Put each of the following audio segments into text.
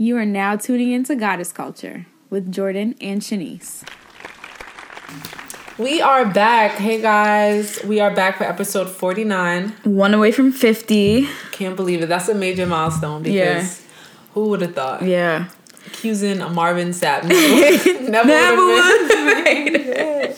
You are now tuning into Goddess Culture with Jordan and Shanice. We are back. Hey guys, we are back for episode 49. One away from 50. Can't believe it. That's a major milestone because Yeah. who would have thought? Yeah. Accusing a Marvin Sapp never, never, Never would've been-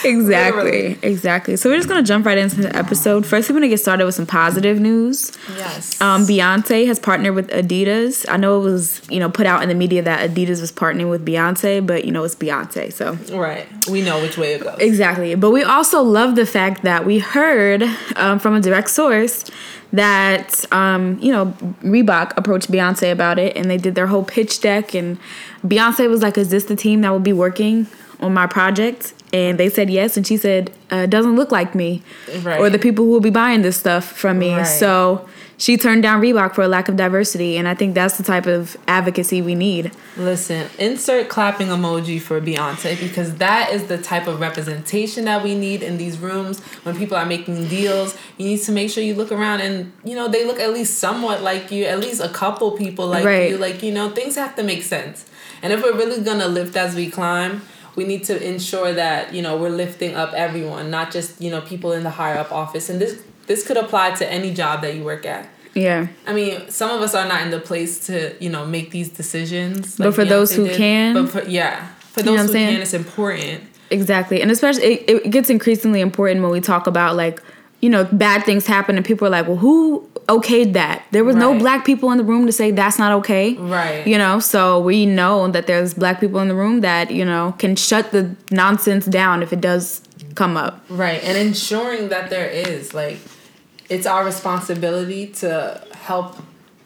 Exactly. Exactly. So we're just going to jump right into the episode. First, we're to get started with some positive news. Yes. Um, Beyonce has partnered with Adidas. I know it was, you know, put out in the media that Adidas was partnering with Beyonce, but you know, it's Beyonce. So right. We know which way it goes. Exactly. But we also love the fact that we heard um, from a direct source that, um, you know, Reebok approached Beyonce about it and they did their whole pitch deck. And Beyonce was like, Is this the team that will be working on my project? And they said yes. And she said, uh, Doesn't look like me Right. or the people who will be buying this stuff from me. Right. So she turned down Reebok for a lack of diversity. And I think that's the type of advocacy we need. Listen, insert clapping emoji for Beyonce because that is the type of representation that we need in these rooms when people are making deals. You need to make sure you look around and you know they look at least somewhat like you, at least a couple people like Right. you. Like you know things have to make sense. And if we're really gonna lift as we climb, we need to ensure that you know we're lifting up everyone, not just you know people in the higher up office. And this this could apply to any job that you work at. Yeah. I mean, some of us are not in the place to, you know, make these decisions. But for those who can- but for, yeah, for You know those who saying? can, it's important. Exactly. And especially it, it gets increasingly important when we talk about like, you know, bad things happen and people are like, well, who okayed that? There was no black people in the room to say that's not okay. Right. You know, so we know that there's black people in the room that, you know, can shut the nonsense down if it does come up. Right, and ensuring that there is like, it's our responsibility to help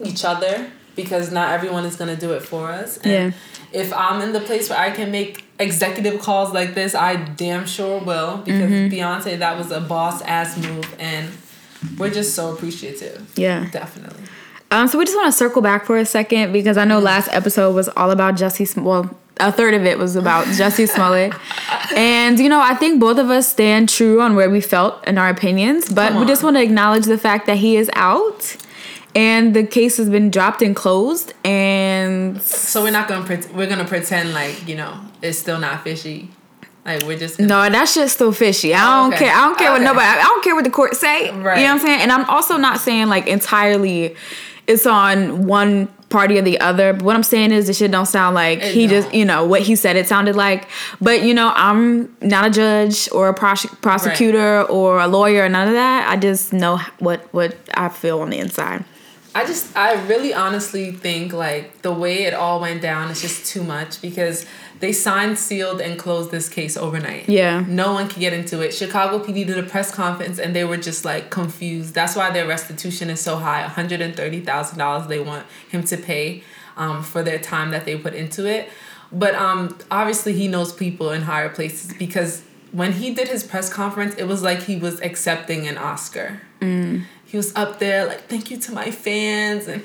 each other because not everyone is gonna do it for us. And Yeah. If I'm in the place where I can make executive calls like this, I damn sure will because Mm-hmm. Beyonce, that was a boss ass move, and we're just so appreciative. Yeah. Definitely. Um, so we just want to circle back for a second because I know last episode was all about Jussie. Sm- Well, a third of it was about Jussie Smollett, and you know I think both of us stand true on where we felt in our opinions. But we just want to acknowledge the fact that he is out, and the case has been dropped and closed. And So we're not gonna pret- we're gonna pretend like you know it's still not fishy. Like we're just no, that shit's still fishy. I Oh, don't okay. care. I don't care what nobody. I don't care what the court say. Right. You know what I'm saying? And I'm also not saying like entirely, it's on one party or the other. But what I'm saying is the shit don't sound like It he just don't. you know what he said it sounded like. But you know I'm not a judge or a prose- prosecutor or a lawyer or none of that. I just know what what I feel on the inside. I just I really honestly think like the way it all went down is just too much because they signed, sealed, and closed this case overnight. Yeah. No one could get into it. Chicago PD did a press conference and they were just like confused. That's why their restitution is so high. $130,000 they want him to pay um, for their time that they put into it. But um, obviously he knows people in higher places because when he did his press conference, it was like he was accepting an Oscar. He was up there like, thank you to my fans and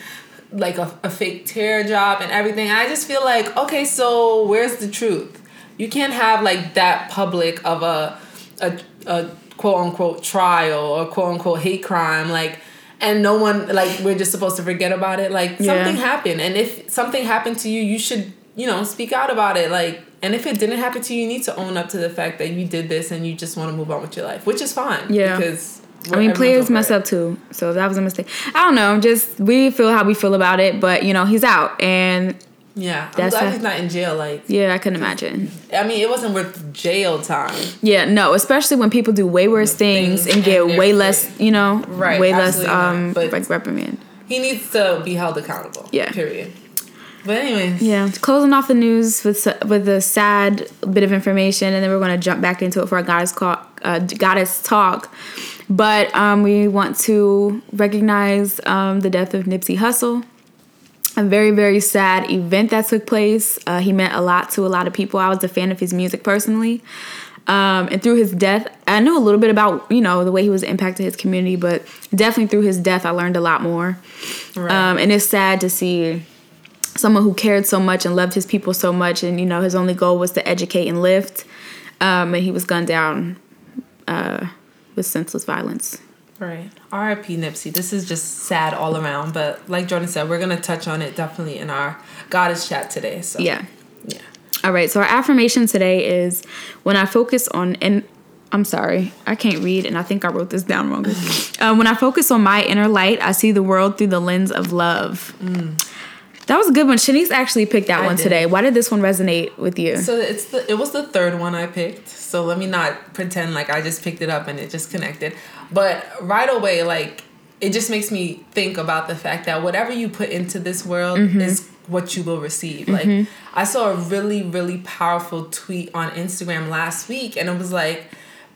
like a, a fake tear job and everything. I just feel like, okay, so where's the truth? You can't have like that public of a a, a quote unquote trial or quote unquote hate crime like and no one like we're just supposed to forget about it like Yeah. something happened and if something happened to you you should you know speak out about it like and if it didn't happen to you you need to own up to the fact that you did this and you just want to move on with your life which is fine Yeah. because I mean, players mess up too, so that was a mistake. I don't know. Just we feel how we feel about it, but you know he's out, and yeah I'm That's glad a- he's not in jail like yeah, I couldn't imagine. I mean it wasn't worth jail time Yeah, no, especially when people do way worse things, Things and get and way less, you know, Right, way less um like reprimand. he needs to be held accountable Yeah. period but anyways Yeah, closing off the news with with a sad bit of information, and then we're going to jump back into it for our goddess call, uh, goddess talk. But um, we want to recognize um, the death of Nipsey Hussle. A very very sad event that took place. Uh, he meant a lot to a lot of people. I was a fan of his music personally. Um, and through his death, I knew a little bit about you know the way he was impacting his community, but definitely through his death, I learned a lot more. Right. Um, and it's sad to see someone who cared so much and loved his people so much, and you know his only goal was to educate and lift. Um, and he was gunned down uh, with senseless violence. Right. R.I.P. Nipsey. This is just sad all around, but like Jordan said, we're gonna touch on it definitely in our goddess chat today. So Yeah. yeah. All right. So our affirmation today is when I focus on and I'm sorry, I can't read, and I think I wrote this down wrong. uh, when I focus on my inner light, I see the world through the lens of love. That was a good one. Shanice actually picked that I one did. today. Why did this one resonate with you? So it's the it was the third one I picked. So let me not pretend like I just picked it up and it just connected. But right away, like it just makes me think about the fact that whatever you put into this world mm-hmm. is what you will receive. Like mm-hmm. I saw a really, really powerful tweet on Instagram last week and it was like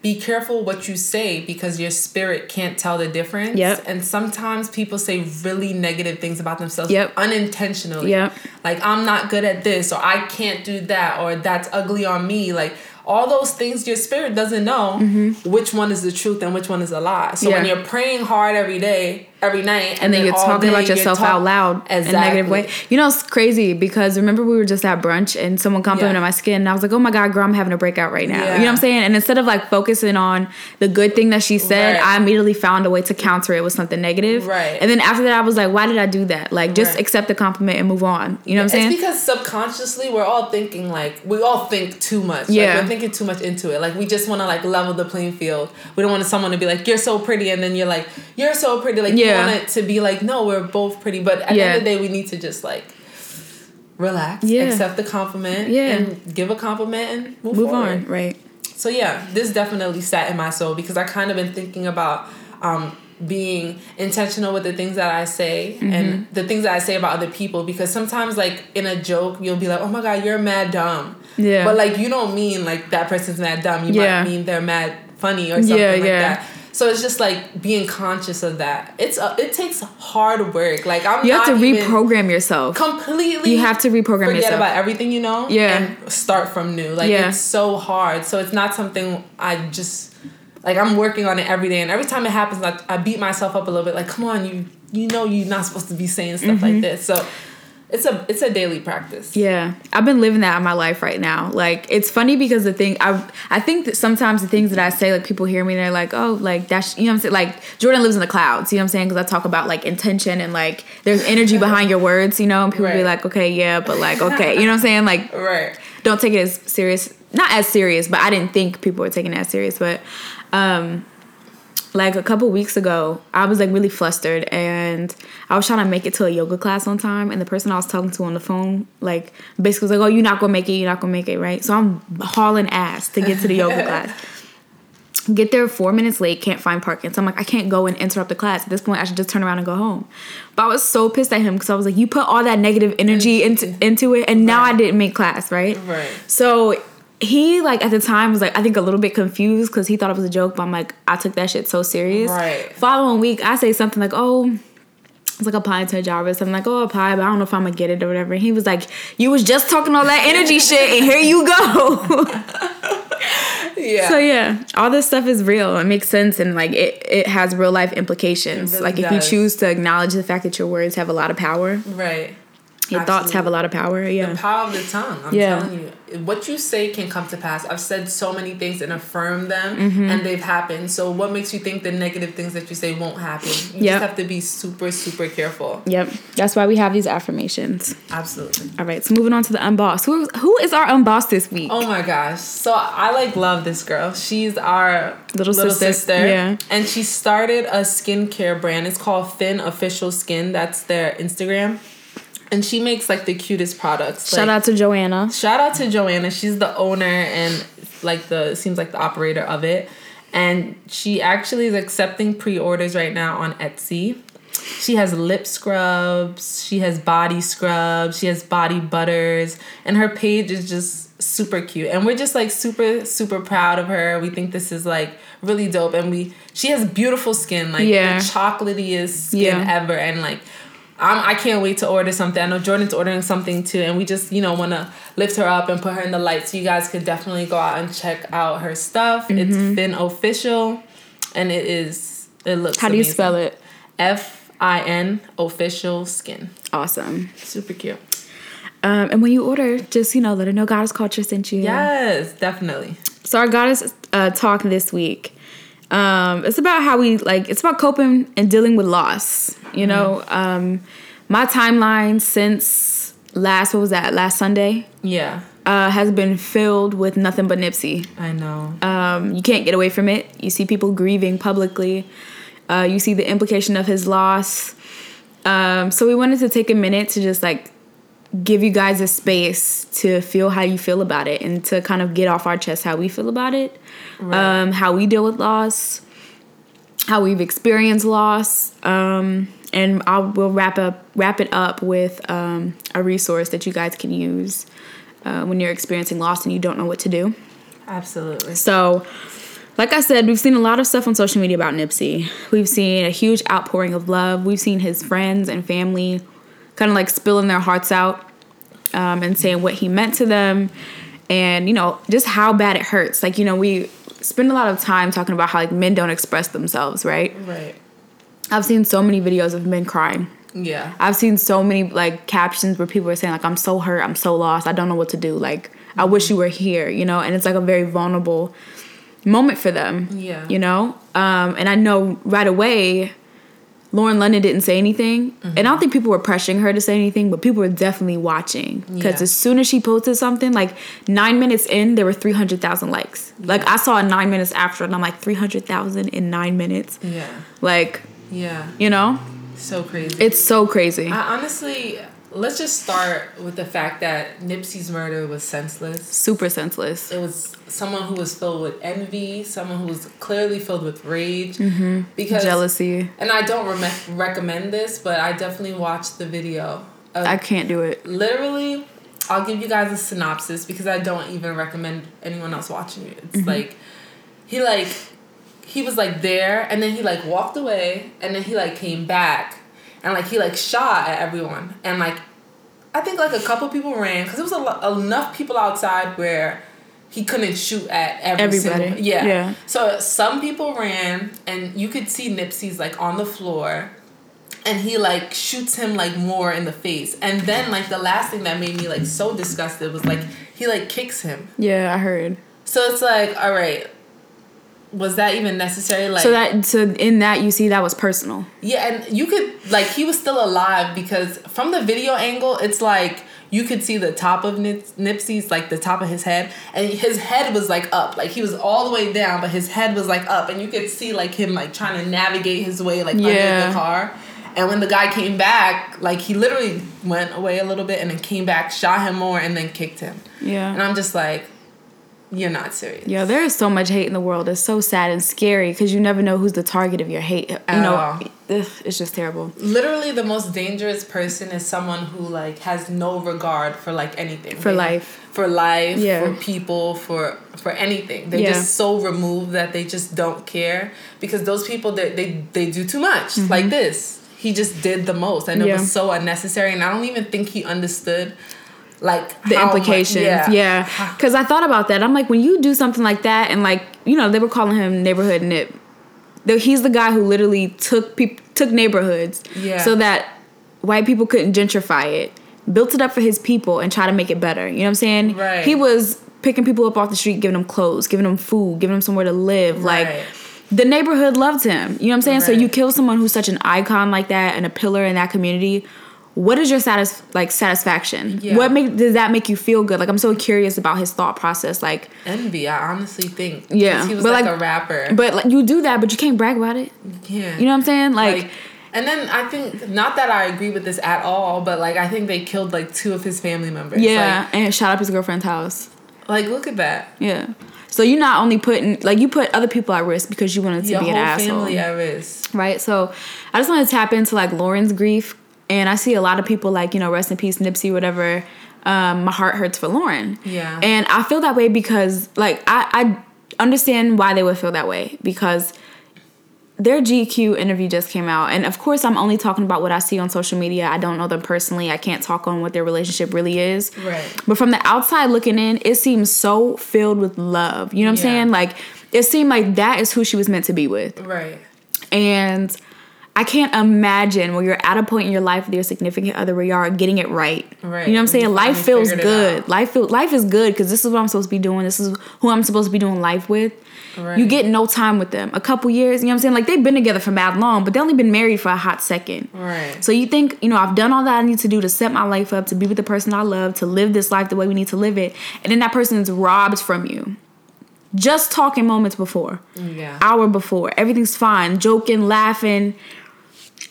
be careful what you say because your spirit can't tell the difference. Yep. And sometimes people say really negative things about themselves Yep. unintentionally. Yep. Like I'm not good at this or I can't do that or that's ugly on me. Like all those things your spirit doesn't know which one is the truth and which one is a lie. So when Mm-hmm. You're praying hard every day, every night, and then you're talking about yourself talk- out loud in a negative way. You know, it's crazy because remember we were just at brunch and someone complimented Yeah. my skin and I was like, oh my God, girl, I'm having a breakout right now. You know what I'm saying? And instead of like focusing on the good thing that she said, Right. I immediately found a way to counter it with something negative. Right. And then after that, I was like, why did I do that? Like, just Right. accept the compliment and move on. You know what I'm saying? It's because subconsciously we're all thinking like we all think too much. Like, Yeah. we're thinking too much into it. Like we just want to like level the playing field. We don't want someone to be like you're so pretty, and then you're like you're so pretty. Like Yeah. You want it to be like no, we're both pretty. But at Yeah. the end of the day, we need to just like relax, Yeah. accept the compliment, Yeah. and give a compliment and move, move on. Right. So yeah, this definitely sat in my soul because I kind of been thinking about um, being intentional with the things that I say Mm-hmm. and the things that I say about other people because sometimes like in a joke you'll be like, oh my god, you're mad dumb. Yeah. But like you don't mean like that person's mad dumb. You Yeah. might mean they're mad funny or something Yeah, like yeah. that. So it's just like being conscious of that. It's a, it takes hard work. Like I'm You have to reprogram yourself. completely You have to reprogram forget yourself. about everything you know Yeah. and start from new like Yeah. it's so hard so it's not something i just like i'm working on it every day and every time it happens like i beat myself up a little bit like come on you you know you're not supposed to be saying stuff like mm-hmm. this so it's a it's a daily practice. Yeah, I've been living that in my life right now. Like it's funny because the thing I I think that sometimes the things that I say like people hear me and they're like oh like that's you know what I'm saying? Like Jordan lives in the clouds you know what I'm saying? Because I talk about like intention and like there's energy behind your words you know? And people be like okay yeah but like okay you know what I'm saying? Like right. don't take it as serious not as serious but I didn't think people were taking it as serious but um like a couple weeks ago, I was like really flustered and I was trying to make it to a yoga class on time. And the person I was talking to on the phone, like, basically was like, Oh, you're not gonna make it, you're not gonna make it, right? So I'm hauling ass to get to the yoga class. Get there four minutes late, can't find parking. So I'm like, I can't go and interrupt the class. At this point, I should just turn around and go home. But I was so pissed at him because I was like, You put all that negative energy into, into it, and now I didn't make class, right? Right. So he like at the time was like I think a little bit confused because he thought it was a joke, but I'm like I took that shit so serious. Right. Following week, I say something like, "Oh, it's like applying to a job or something like, oh, apply, but I don't know if I'm gonna get it or whatever." And he was like, "You was just talking all that energy shit, and here you go." yeah so yeah, all this stuff is real. It makes sense, and like it it has real life implications. It really like if you choose to acknowledge the fact that your words have a lot of power, right your thoughts have a lot of power. Yeah. the power of the tongue. I'm Yeah. telling you, what you say can come to pass. I've said so many things and affirmed them, Mm-hmm. and they've happened. So, what makes you think the negative things that you say won't happen? You Yep. just have to be super, super careful. Yep. That's why we have these affirmations. Absolutely. All right, so moving on to the unboss. Who who is our unboss this week? Oh my gosh! So I like love this girl. She's our Little little, sister, sister. yeah. And she started a skincare brand. It's called Fin Official Skin. That's their Instagram. And she makes like the cutest products. Shout like, out to Joanna. Shout out to Joanna. She's the owner and like the seems like the operator of it. And she actually is accepting pre-orders right now on Etsy. She has lip scrubs, she has body scrubs, she has body butters, and her page is just super cute. And we're just like super super proud of her. We think this is like really dope and we she has beautiful skin, like Yeah. the chocolatiest skin Yeah. ever and like I'm, I can't wait to order something. I know Jordan's ordering something too, and we just you know want to lift her up and put her in the light. So you guys could definitely go out and check out her stuff. Mm-hmm. It's Fin Official, and it is it looks. How do you spell it? F I N Official Skin. Awesome. Super cute. Um, and when you order, just you know, let her know Goddess Culture sent you. Yes, definitely. So our Goddess uh, talk this week. Um, it's about how we like. It's about coping and dealing with loss. You know, um, my timeline since last what was that last Sunday Yeah. uh, has been filled with nothing but Nipsey. I know. Um, you can't get away from it. You see people grieving publicly. Uh, you see the implication of his loss. Um, so we wanted to take a minute to just like give you guys a space to feel how you feel about it and to kind of get off our chest how we feel about it, Right. um, how we deal with loss, how we've experienced loss. Um, and I will wrap up wrap it up with um, a resource that you guys can use uh, when you're experiencing loss and you don't know what to do. Absolutely. So, like I said, we've seen a lot of stuff on social media about Nipsey. We've seen a huge outpouring of love. We've seen his friends and family kind of like spilling their hearts out um, and saying what he meant to them and, you know, just how bad it hurts. Like, you know, we spend a lot of time talking about how like men don't express themselves, right? Right. I've seen so many videos of men crying. Yeah. I've seen so many like captions where people are saying like I'm so hurt, I'm so lost, I don't know what to do. Like I wish you were here, you know, and it's like a very vulnerable moment for them. Yeah. You know? Um, and I know right away Lauren London didn't say anything. And I don't mm-hmm. think people were pressuring her to say anything, but people were definitely watching. Because Yeah. as soon as she posted something, like nine minutes in, there were 300,000 likes. Like I saw it nine minutes after, and I'm like, 300,000 in nine minutes? Yeah. Like, Yeah. you know? So crazy. It's so crazy. I honestly, let's just start with the fact that Nipsey's murder was senseless. Super senseless. It was someone who was filled with envy, someone who was clearly filled with rage, mm-hmm. because Jealousy. And I don't rem- recommend this, but I definitely watched the video. Of I can't do it. literally, I'll give you guys a synopsis because I don't even recommend anyone else watching it. It's like he like he was like there and then he like walked away and then he like came back and like he like shot at everyone and like I think like a couple people ran because there was a lo- enough people outside where he couldn't shoot at every Everybody. Single, yeah. Yeah. So some people ran and you could see Nipsey's like on the floor and he like shoots him like more in the face and then like the last thing that made me like so disgusted was like he like kicks him Yeah, I heard. so it's like all right was that even necessary? Like So that so in that you see that was personal. yeah and you could like he was still alive because from the video angle it's like you could see the top of Nip- Nipsey's like the top of his head. And his head was like up. Like he was all the way down but his head was like up. And you could see like him like trying to navigate his way like under the car. And when the guy came back like he literally went away a little bit and then came back shot him more and then kicked him. Yeah. and I'm just like you're not serious Yeah, there is so much hate in the world. It's so sad and scary because you never know who's the target of your hate. You know, all. it's just terrible. literally the most dangerous person is someone who like has no regard for like anything For They- life. for life Yeah. for people for for anything they're Yeah. just so removed that they just don't care because those people they they, they do too much Mm-hmm. like this he just did the most and it was so unnecessary and i don't even think he understood like The how much- implications. yeah. Because I thought about that. I'm like, when you do something like that, and like, you know, they were calling him neighborhood nip. He's the guy who literally took took neighborhoods Yeah. so that white people couldn't gentrify it, built it up for his people, and try to make it better. You know what I'm saying? Right. He was picking people up off the street, giving them clothes, giving them food, giving them somewhere to live. Right. Like the neighborhood loved him. You know what I'm saying? So you kill someone who's such an icon like that and a pillar in that community. What is your satis- like satisfaction? Yeah. What make does that make you feel good? Like I'm so curious about his thought process. Like, envy i honestly think Yeah, he was but, like, like- a rapper but like you do that, but you can't brag about it. yeah You know what I'm saying? Like, like and then I think not that I agree with this at all, but like I think they killed like two of his family members. yeah, and shot up his girlfriend's house. Like, like look at that. Yeah. So you're not only putting like you put other people at risk because you wanted to Your be whole an asshole. family at risk. right? So I just want to tap into like Lauren's grief, and I see a lot of people like you know rest in peace Nipsey, whatever. Um, my heart hurts for Lauren. Yeah. and I feel that way because like I I understand why they would feel that way because their GQ interview just came out, and of course I'm only talking about what I see on social media. I don't know them personally. I can't talk on what their relationship really is. Right. But from the outside looking in, it seems so filled with love. You know what I'm saying? Like it seemed like that is who she was meant to be with. Right. And I can't imagine where you're at a point in your life with your significant other where you are getting it right. Right. You know what I'm saying? You Life feels good. Life feel life is good because this is what I'm supposed to be doing. This is who I'm supposed to be doing life with. Right. You get no time with them. A couple years, you know what I'm saying? Like they've been together for mad long, but they only been married for a hot second. Right. So you think, you know, I've done all that I need to do to set my life up, to be with the person I love, to live this life the way we need to live it, and then that person is robbed from you. Just talking moments before Yeah. hour before. Everything's fine, joking, laughing,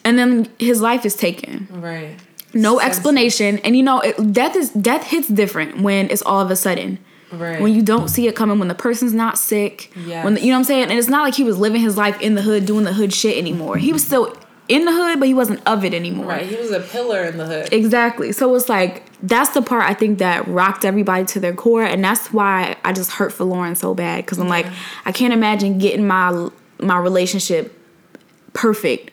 and then his life is taken. Right. No Sense- explanation, and you know it, death is death hits different when it's all of a sudden. Right. When you don't see it coming, when the person's not sick, Yes. when the, you know what I'm saying, and it's not like he was living his life in the hood, doing the hood shit anymore. He was still in the hood, but he wasn't of it anymore. Right. He was a pillar in the hood. Exactly. So it's like that's the part I think that rocked everybody to their core, and that's why I just hurt for Lauren so bad because I'm like I can't imagine getting my my relationship perfect.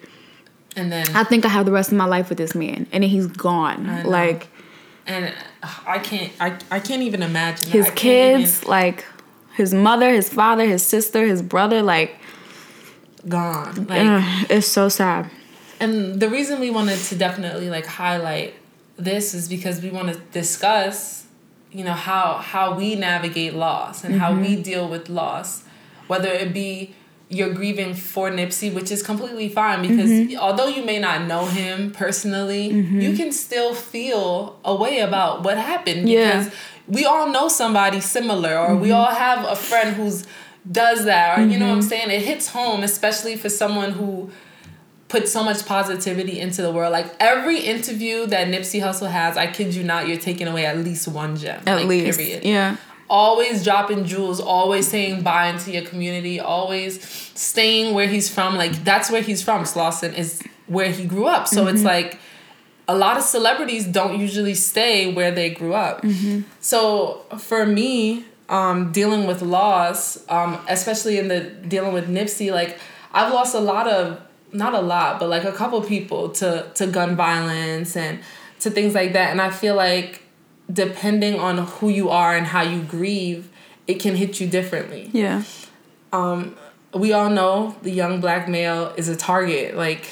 And then I think I have the rest of my life with this man, and then he's gone. Like and uh, I can't I, I can't even imagine his that. I can't kids, like his mother, his father, his sister, his brother. Like gone. Like it's so sad. and the reason we wanted to definitely like highlight this is because we want to discuss you know how how we navigate loss and how we mm-hmm. deal with loss whether it be you're grieving for Nipsey which is completely fine because mm-hmm. although you may not know him personally mm-hmm. you can still feel a way about what happened Yeah. because we all know somebody similar or we mm-hmm. all have a friend who's does that or you know what I'm saying it hits home especially for someone who put so much positivity into the world. Like every interview that Nipsey Hussle has, I kid you not, you're taking away at least one gem. At like, least, Period. yeah. Always dropping jewels, always saying bye into your community, always staying where he's from. Like that's where he's from. Slauson is where he grew up. So it's like a lot of celebrities don't usually stay where they grew up. So for me, um, dealing with loss, um, especially in the dealing with Nipsey, like I've lost a lot of not a lot, but like a couple people to to gun violence and to things like that. And I feel like depending on who you are and how you grieve, it can hit you differently Yeah. Um, we all know the young black male is a target, like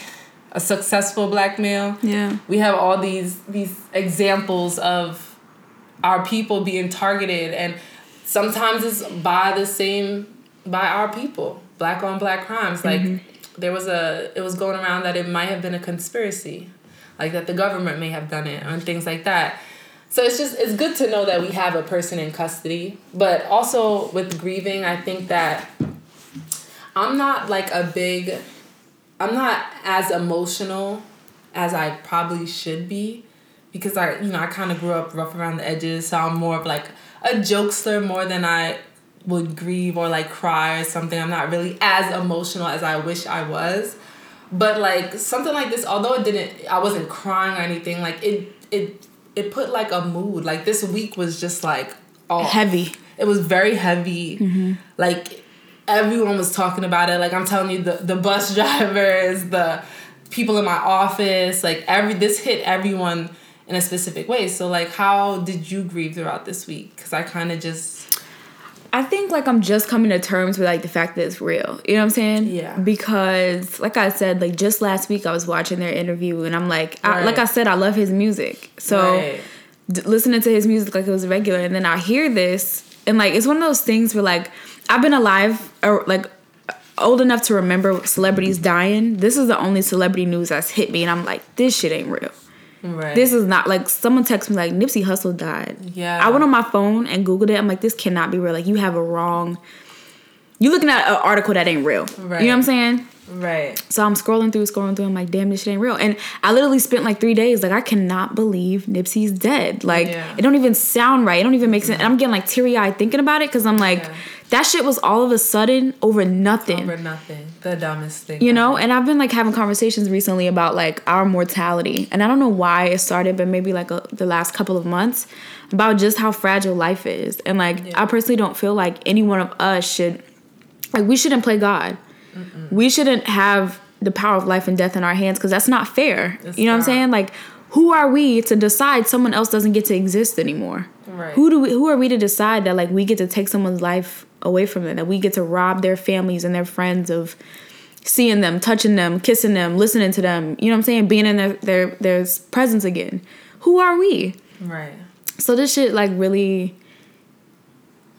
a successful black male. Yeah. We have all these these examples of our people being targeted and sometimes it's by the same by our people. Black on black crimes. Like mm-hmm. there was a it was going around that it might have been a conspiracy. Like that the government may have done it and things like that. So it's just it's good to know that we have a person in custody. But also with grieving, I think that I'm not like a big I'm not as emotional as I probably should be because I you know I kind of grew up rough around the edges so I'm more of like a jokester more than I would grieve or like cry or something I'm not really as emotional as I wish I was but like something like this although it didn't I wasn't crying or anything like it it it put like a mood like this week was just like all Heavy. it was very heavy. Mm-hmm. Like everyone was talking about it. Like I'm telling you, the the bus drivers, the people in my office, like every this hit everyone in a specific way. So like, how did you grieve throughout this week? Because I kind of just I think like I'm just coming to terms with like the fact that it's real. You know what I'm saying? Yeah. Because like I said, like just last week I was watching their interview and I'm like, I, like I said, I love his music. So Right. d- listening to his music like it was regular, and then I hear this and like it's one of those things where like I've been alive or like old enough to remember celebrities dying. This is the only celebrity news that's hit me, and I'm like, this shit ain't real. Right. This is not like someone texted me like Nipsey Hussle died. Yeah. I went on my phone and googled it. I'm like, this cannot be real. Like you have a wrong. You looking at an article that ain't real. Right. You know what I'm saying? Right. So I'm scrolling through, scrolling through. I'm like, damn, this shit ain't real. And I literally spent like three days. Like I cannot believe Nipsey's dead. Like Yeah. it don't even sound right. It don't even make sense. And I'm getting like teary eyed thinking about it because I'm like, Yeah. that shit was all of a sudden over nothing. Over nothing. The dumbest thing. You know, and I've been like having conversations recently about like our mortality, and I don't know why it started, but maybe like a, the last couple of months about just how fragile life is, and like Yeah. I personally don't feel like any one of us should, like we shouldn't play God, we shouldn't have the power of life and death in our hands because that's not fair. It's you know what I'm saying? Like, who are we to decide someone else doesn't get to exist anymore? Right. Who do we, who are we to decide that like we get to take someone's life away from them, that we get to rob their families and their friends of seeing them, touching them, kissing them, listening to them, you know what I'm saying? Being in their their their presence again. Who are we? Right. So this shit like really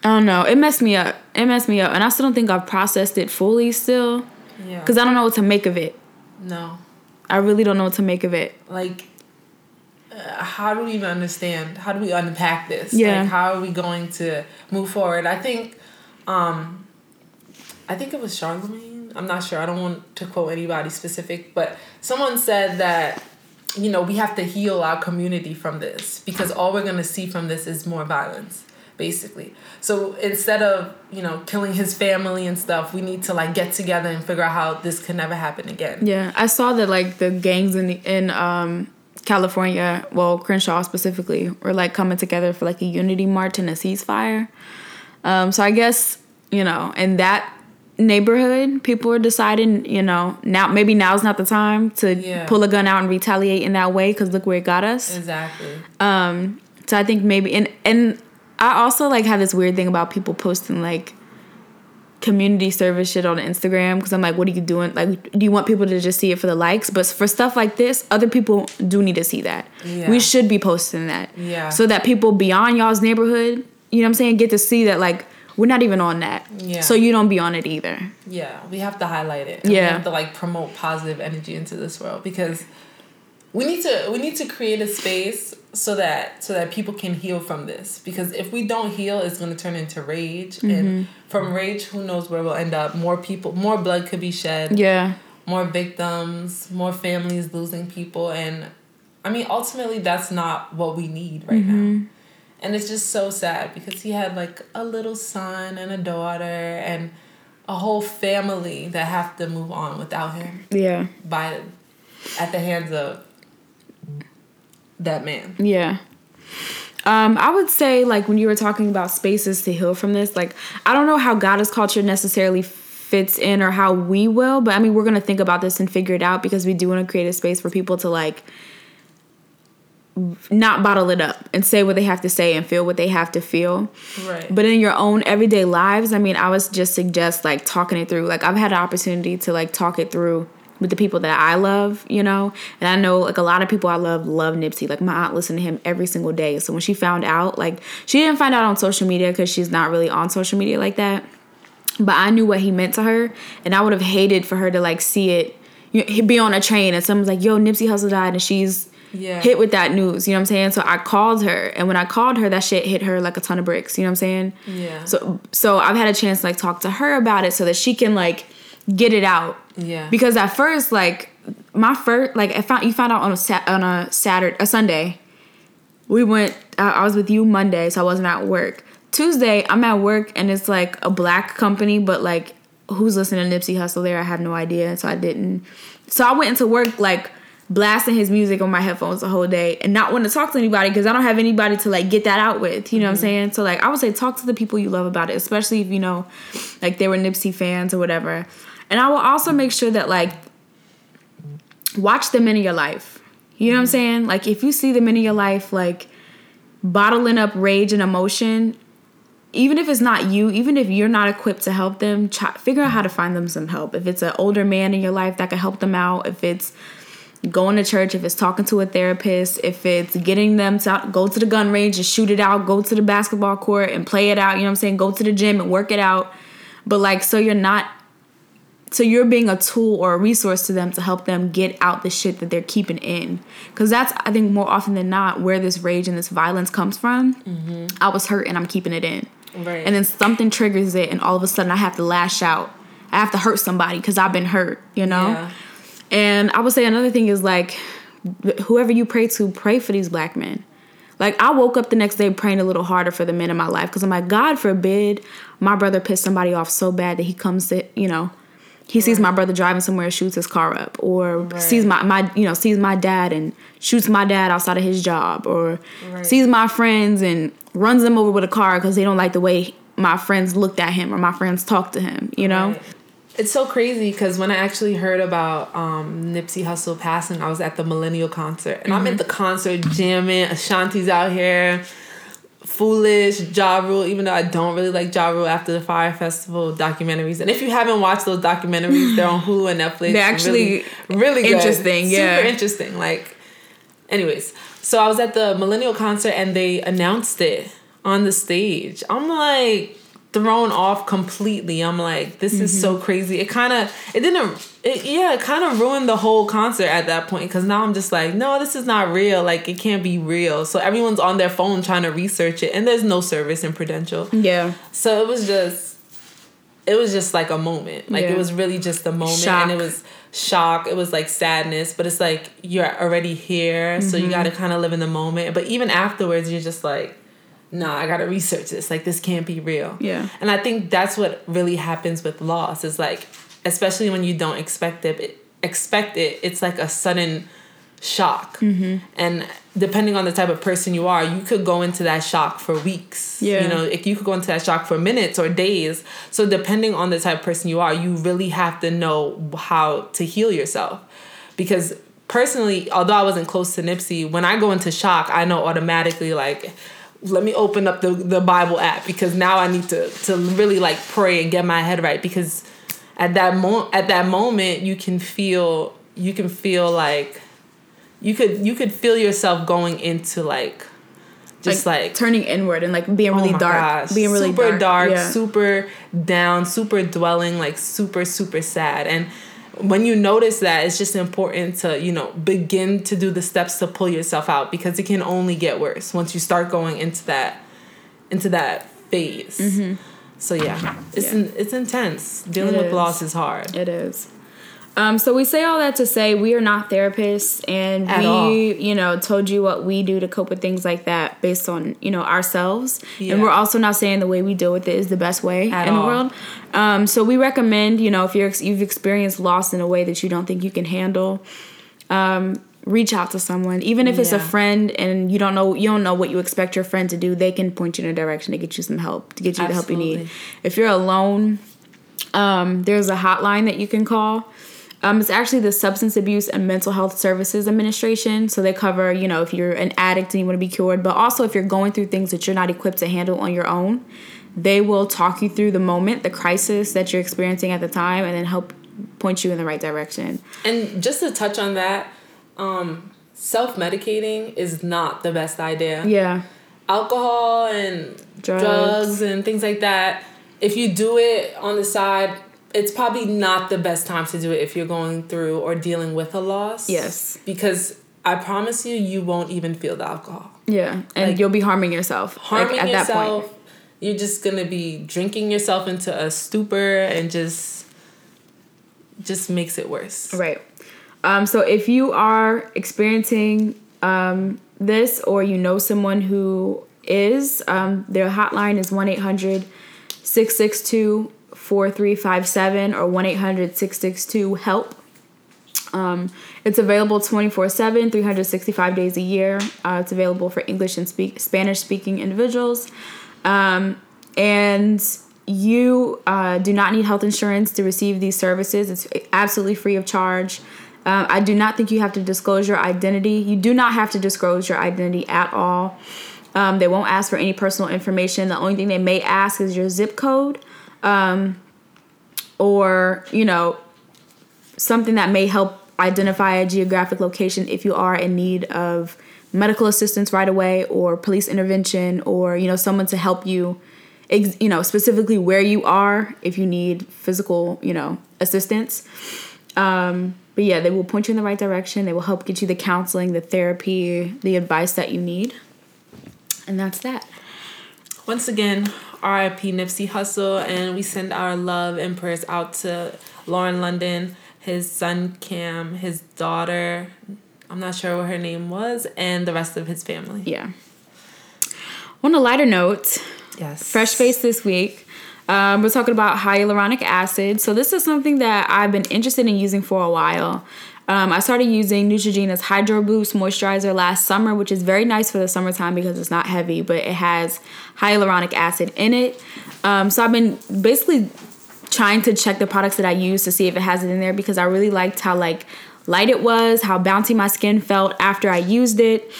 I don't know. It messed me up. It messed me up. And I still don't think I've processed it fully still. Yeah. Because I don't know what to make of it. No. I really don't know what to make of it. Like, uh, how do we even understand? How do we unpack this? Yeah. Like, how are we going to move forward? I think, um, I think it was Charlemagne. I'm not sure. I don't want to quote anybody specific, but someone said that you know we have to heal our community from this because all we're gonna see from this is more violence basically. So instead of, you know, killing his family and stuff, we need to like get together and figure out how this can never happen again. Yeah, I saw that like the gangs in the, in um California, well Crenshaw specifically, were like coming together for like a unity march and a ceasefire. Um, so I guess you know in that neighborhood, people are deciding, you know, now maybe now's not the time to Yeah. pull a gun out and retaliate in that way because look where it got us. Exactly. Um, so I think maybe and and I also like have this weird thing about people posting like community service shit on Instagram because I'm like, what are you doing? Like, do you want people to just see it for the likes? But for stuff like this, other people do need to see that. Yeah. We should be posting that. Yeah. So that people beyond y'all's neighborhood, you know what I'm saying, get to see that like we're not even on that. Yeah. So you don't be on it either. Yeah, we have to highlight it. and We Yeah. have to like promote positive energy into this world because we need to we need to create a space so that so that people can heal from this because if we don't heal it's going to turn into rage Mm-hmm. and from rage who knows where we'll end up more people more blood could be shed Yeah. more victims more families losing people and i mean ultimately that's not what we need right Mm-hmm. now and it's just so sad because he had like a little son and a daughter and a whole family that have to move on without him Yeah. by at the hands of that man Yeah. Um, I would say like when you were talking about spaces to heal from this, like I don't know how goddess culture necessarily fits in or how we will, but I mean we're gonna think about this and figure it out because we do want to create a space for people to like not bottle it up and say what they have to say and feel what they have to feel. right But in your own everyday lives, I mean, I would just suggest like talking it through. Like I've had an opportunity to like talk it through with the people that I love, you know. And I know like a lot of people I love love Nipsey. Like my aunt listened to him every single day. So when she found out, like she didn't find out on social media because she's not really on social media like that. But I knew what he meant to her, and I would have hated for her to like see it, you know, be on a train and someone's like, "Yo, Nipsey Hussle died," and she's Yeah. hit with that news. You know what I'm saying? So I called her, and when I called her, that shit hit her like a ton of bricks. You know what I'm saying? Yeah. So so I've had a chance to like talk to her about it so that she can like get it out. Yeah. Because at first, like my first, like I found you found out on a sat on a Saturday, a Sunday. We went. Uh, I was with you Monday, so I wasn't at work. Tuesday, I'm at work, and it's like a black company, but like who's listening to Nipsey Hussle there? I have no idea, so I didn't. So I went into work like blasting his music on my headphones the whole day and not wanting to talk to anybody because I don't have anybody to like get that out with. You know what I'm saying? So like I would say talk to the people you love about it, especially if you know like they were Nipsey fans or whatever. And I will also make sure that like watch the men in your life. You know what I'm saying? Like if you see the men in your life like bottling up rage and emotion, even if it's not you, even if you're not equipped to help them, try, figure out how to find them some help. If it's an older man in your life that can help them out, if it's going to church, if it's talking to a therapist, if it's getting them to go to the gun range and shoot it out, go to the basketball court and play it out, you know what I'm saying? Go to the gym and work it out. But like so you're not so you're being a tool or a resource to them to help them get out the shit that they're keeping in. Because that's i think more often than not where this rage and this violence comes from. Mm-hmm. I was hurt and i'm keeping it in. Right. and then something triggers it and all of a sudden i have to lash out. I have to hurt somebody because i've been hurt you know? Yeah. and i would say another thing is like whoever you pray to pray for these black men. Like I woke up the next day praying a little harder for the men in my life because I'm like, God forbid my brother pissed somebody off so bad that he comes to, you know, he sees my brother driving somewhere, and shoots his car up, or Right. sees my my you know sees my dad and shoots my dad outside of his job, or Right. sees my friends and runs them over with a car because they don't like the way my friends looked at him or my friends talked to him. You know, Right. It's so crazy because when I actually heard about um, Nipsey Hussle passing, I was at the Millennial concert, and I'm at the concert jamming. Ashanti's out here, Foolish, Ja Rule, even though I don't really like Ja Rule after the Fyre Festival documentaries. And if you haven't watched those documentaries, they're on Hulu and Netflix. They're actually really, really good. interesting, yeah. Super interesting. Like, anyways, so I was at the Millennial concert and they announced it on the stage. I'm like thrown off completely. I'm like, this is so crazy. It kind of, it didn't, it, yeah, it kind of ruined the whole concert at that point because now I'm just like, no, this is not real. Like, it can't be real. So everyone's on their phone trying to research it, and there's no service in Prudential. Yeah. So it was just, it was just like a moment. Like, Yeah. it was really just a moment, Shock. and it was shock. It was like sadness, but it's like you're already here, so Mm-hmm. you got to kind of live in the moment. But even afterwards, you're just like, nah, I gotta research this. Like this can't be real. Yeah. And I think that's what really happens with loss is like, especially when you don't expect it, it expect it, it's like a sudden shock. Mm-hmm. And depending on the type of person you are, you could go into that shock for weeks. Yeah. You know, if you could go into that shock for minutes or days. So depending on the type of person you are, you really have to know how to heal yourself. Because personally, although I wasn't close to Nipsey, when I go into shock, I know automatically like let me open up the, the Bible app because now I need to to really like pray and get my head right because at that mo- at that moment you can feel you can feel like you could you could feel yourself going into like just like, turning inward and like being oh really oh dark, gosh, being really super dark, Yeah. super down, super dwelling, like super super sad. And when you notice that, it's just important to you know begin to do the steps to pull yourself out because it can only get worse once you start going into that into that phase. So yeah, it's Mm-hmm. Yeah. In, it's intense. Dealing It with is. loss is hard. It is. Um, so we say all that to say we are not therapists, and At we, all. you know, told you what we do to cope with things like that based on you know ourselves, Yeah. and we're also not saying the way we deal with it is the best way At in the world. Um, so we recommend, you know, if you're you've experienced loss in a way that you don't think you can handle, um, reach out to someone, even if it's a friend and you don't know you don't know what you expect your friend to do. They can point you in a direction to get you some help, to get you the help you need. If you're alone, um, there's a hotline that you can call. Um, it's actually the Substance Abuse and Mental Health Services Administration. So they cover, you know, if you're an addict and you want to be cured, but also if you're going through things that you're not equipped to handle on your own, they will talk you through the moment, the crisis that you're experiencing at the time, and then help point you in the right direction. And just to touch on that, um, self medicating is not the best idea. Yeah. alcohol and Drugs. drugs. and things like that. If you do it on the side, it's probably not the best time to do it if you're going through or dealing with a loss. Yes. Because I promise you, you won't even feel the alcohol. Yeah. And Like, you'll be harming yourself. like, Harming at that yourself, point. you're just gonna be drinking yourself into a stupor and just just makes it worse. Right. Um, so if you are experiencing um, this or you know someone who is, um, their hotline is 1 800 662 4357 or 1 800 662 HELP. Um, it's available 24 7, 365 days a year. Uh, it's available for English and speak Spanish speaking individuals. Um, and you uh, do not need health insurance to receive these services. It's absolutely free of charge. Um, I do not think you have to disclose your identity. You do not have to disclose your identity at all. Um, they won't ask for any personal information. The only thing they may ask is your zip code, um, or you know, something that may help identify a geographic location if you are in need of medical assistance right away or police intervention or you know someone to help you ex- you know specifically where you are if you need physical you know assistance. Um, but yeah they will point you in the right direction. They will help get you the counseling the therapy the advice that you need. And that's that Once again, RIP Nipsey Hussle, and we send our love and prayers out to Lauren London, his son Cam, his daughter, I'm not sure what her name was, and the rest of his family. yeah on a lighter note Yes. fresh face this week. Um, we're talking about hyaluronic acid. So this is something that I've been interested in using for a while. Um, I started using Neutrogena's Hydro Boost moisturizer last summer, which is very nice for the summertime because it's not heavy, but it has hyaluronic acid in it. Um, so I've been basically trying to check the products that I use to see if it has it in there because I really liked how like light it was, how bouncy my skin felt after I used it.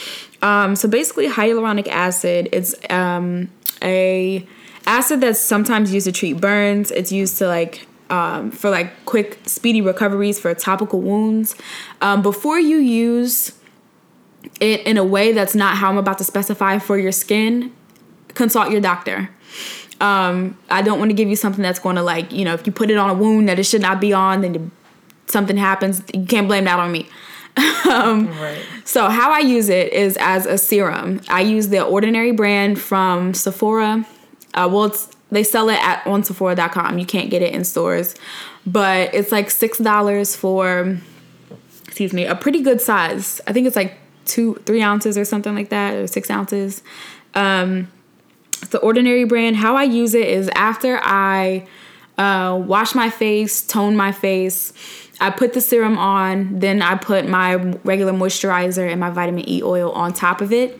Um, so basically, hyaluronic acid. It's um, a acid that's sometimes used to treat burns. It's used to like um, for like quick, speedy recoveries for topical wounds. Um, before you use it in a way that's not how I'm about to specify for your skin, consult your doctor. Um, I don't want to give you something that's going to like you know if you put it on a wound that it should not be on, then something happens. You can't blame that on me. um, right. So how I use it is as a serum. I use the Ordinary brand from Sephora. Uh, well, it's they sell it at on Sephora.com. You can't get it in stores, but it's like six dollars for, excuse me, a pretty good size. I think it's like two, three ounces or something like that, or six ounces. Um, the Ordinary brand. How I use it is after I uh, wash my face, tone my face. I put the serum on, then I put my regular moisturizer and my vitamin E oil on top of it.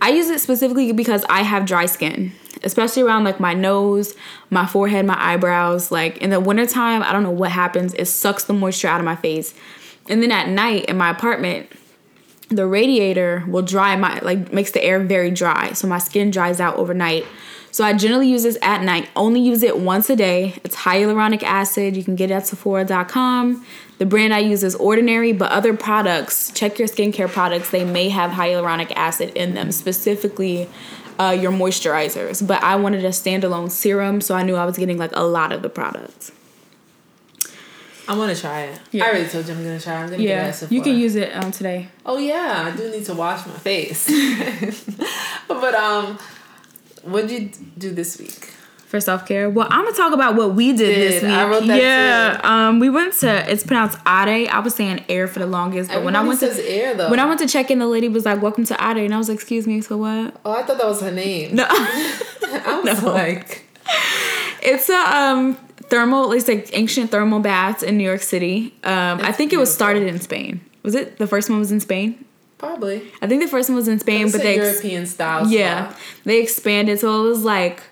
I use it specifically because I have dry skin especially around like my nose, my forehead, my eyebrows. Like in the wintertime, I don't know what happens. It sucks the moisture out of my face. And then at night in my apartment, the radiator will dry my like makes the air very dry. So my skin dries out overnight. So I generally use this at night. Only use it once a day. It's hyaluronic acid. You can get it at Sephora.com. The brand I use is Ordinary, but other products, check your skincare products, they may have hyaluronic acid in them, specifically uh, your moisturizers. But I wanted a standalone serum, so I knew I was getting like a lot of the products. I want to try it. Yeah. I already told you I'm gonna try. I'm gonna yeah. get it. You can use it um today. Oh yeah, I do need to wash my face. but um, what'd you do this week? for self care. Well, I'm gonna talk about what we did, did. this week. I wrote that yeah, too. um, we went to. It's pronounced Ade. I was saying air for the longest, but Everybody when I went to air though. When I went to check in, the lady was like, "Welcome to Ade," and I was like, "Excuse me, so what?" Oh, I thought that was her name. No, I was no. like, it's a um thermal. It's like ancient thermal baths in New York City. Um, I think it was started in Spain. Was it the first one was in Spain? Probably. I think the first one was in Spain, but they European style. Yeah, they expanded, so it was like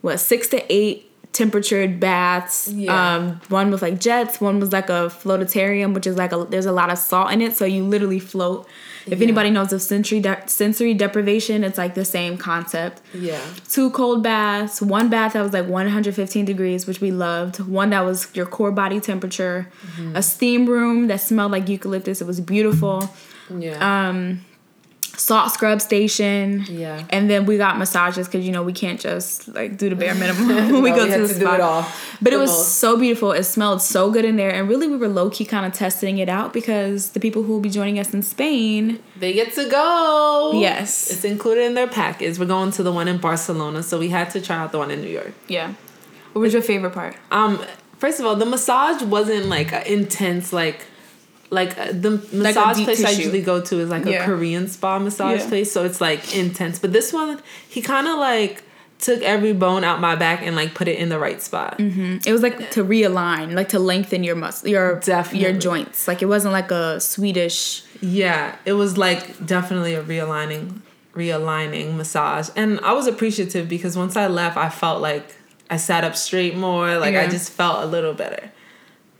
what six to eight temperatured baths. Yeah. Um, one was like jets. One was like a floatarium, which is like a there's a lot of salt in it, so you literally float. If yeah. anybody knows of sensory de- sensory deprivation, it's like the same concept. Yeah. Two cold baths. One bath that was like 115 degrees, which we loved. One that was your core body temperature. Mm-hmm. A steam room that smelled like eucalyptus. It was beautiful. Yeah. Um salt scrub station. Yeah. And then we got massages because you know we can't just like do the bare minimum when we go we to the to spa. It but it was most. so beautiful. It smelled so good in there, and really we were low key kind of testing it out because the people who will be joining us in Spain, they get to go. Yes, it's included in their package. We're going to the one in Barcelona, so we had to try out the one in New York. Yeah. What was your favorite part? Um, first of all, the massage wasn't like intense like like uh, the massage like place tissue. I usually go to is like yeah. a Korean spa massage yeah. place, so it's like intense. But this one, he kind of like took every bone out my back and like put it in the right spot. Mm-hmm. It was like to realign, like to lengthen your muscle, your definitely. your joints. Like it wasn't like a Swedish. Yeah, it was like definitely a realigning, realigning massage, and I was appreciative because once I left, I felt like I sat up straight more. Like yeah. I just felt a little better.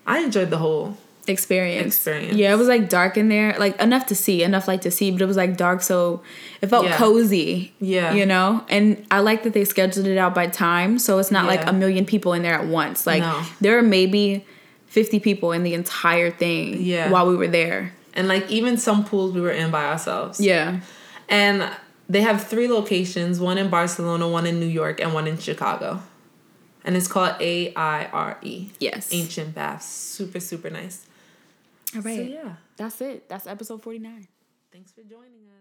I enjoyed the whole experience. Experience. Yeah, it was like dark in there, like enough to see, enough light to see, but it was like dark, so it felt yeah. cozy. Yeah, you know. And I like that they scheduled it out by time, so it's not yeah. like a million people in there at once. Like no. there are maybe fifty people in the entire thing. Yeah, while we were there, and like even some pools we were in by ourselves. Yeah, and they have three locations: one in Barcelona, one in New York, and one in Chicago. And it's called A I R E. Yes. Ancient Baths. Super, super nice. All right. So, yeah. That's it. That's episode 49. Thanks for joining us.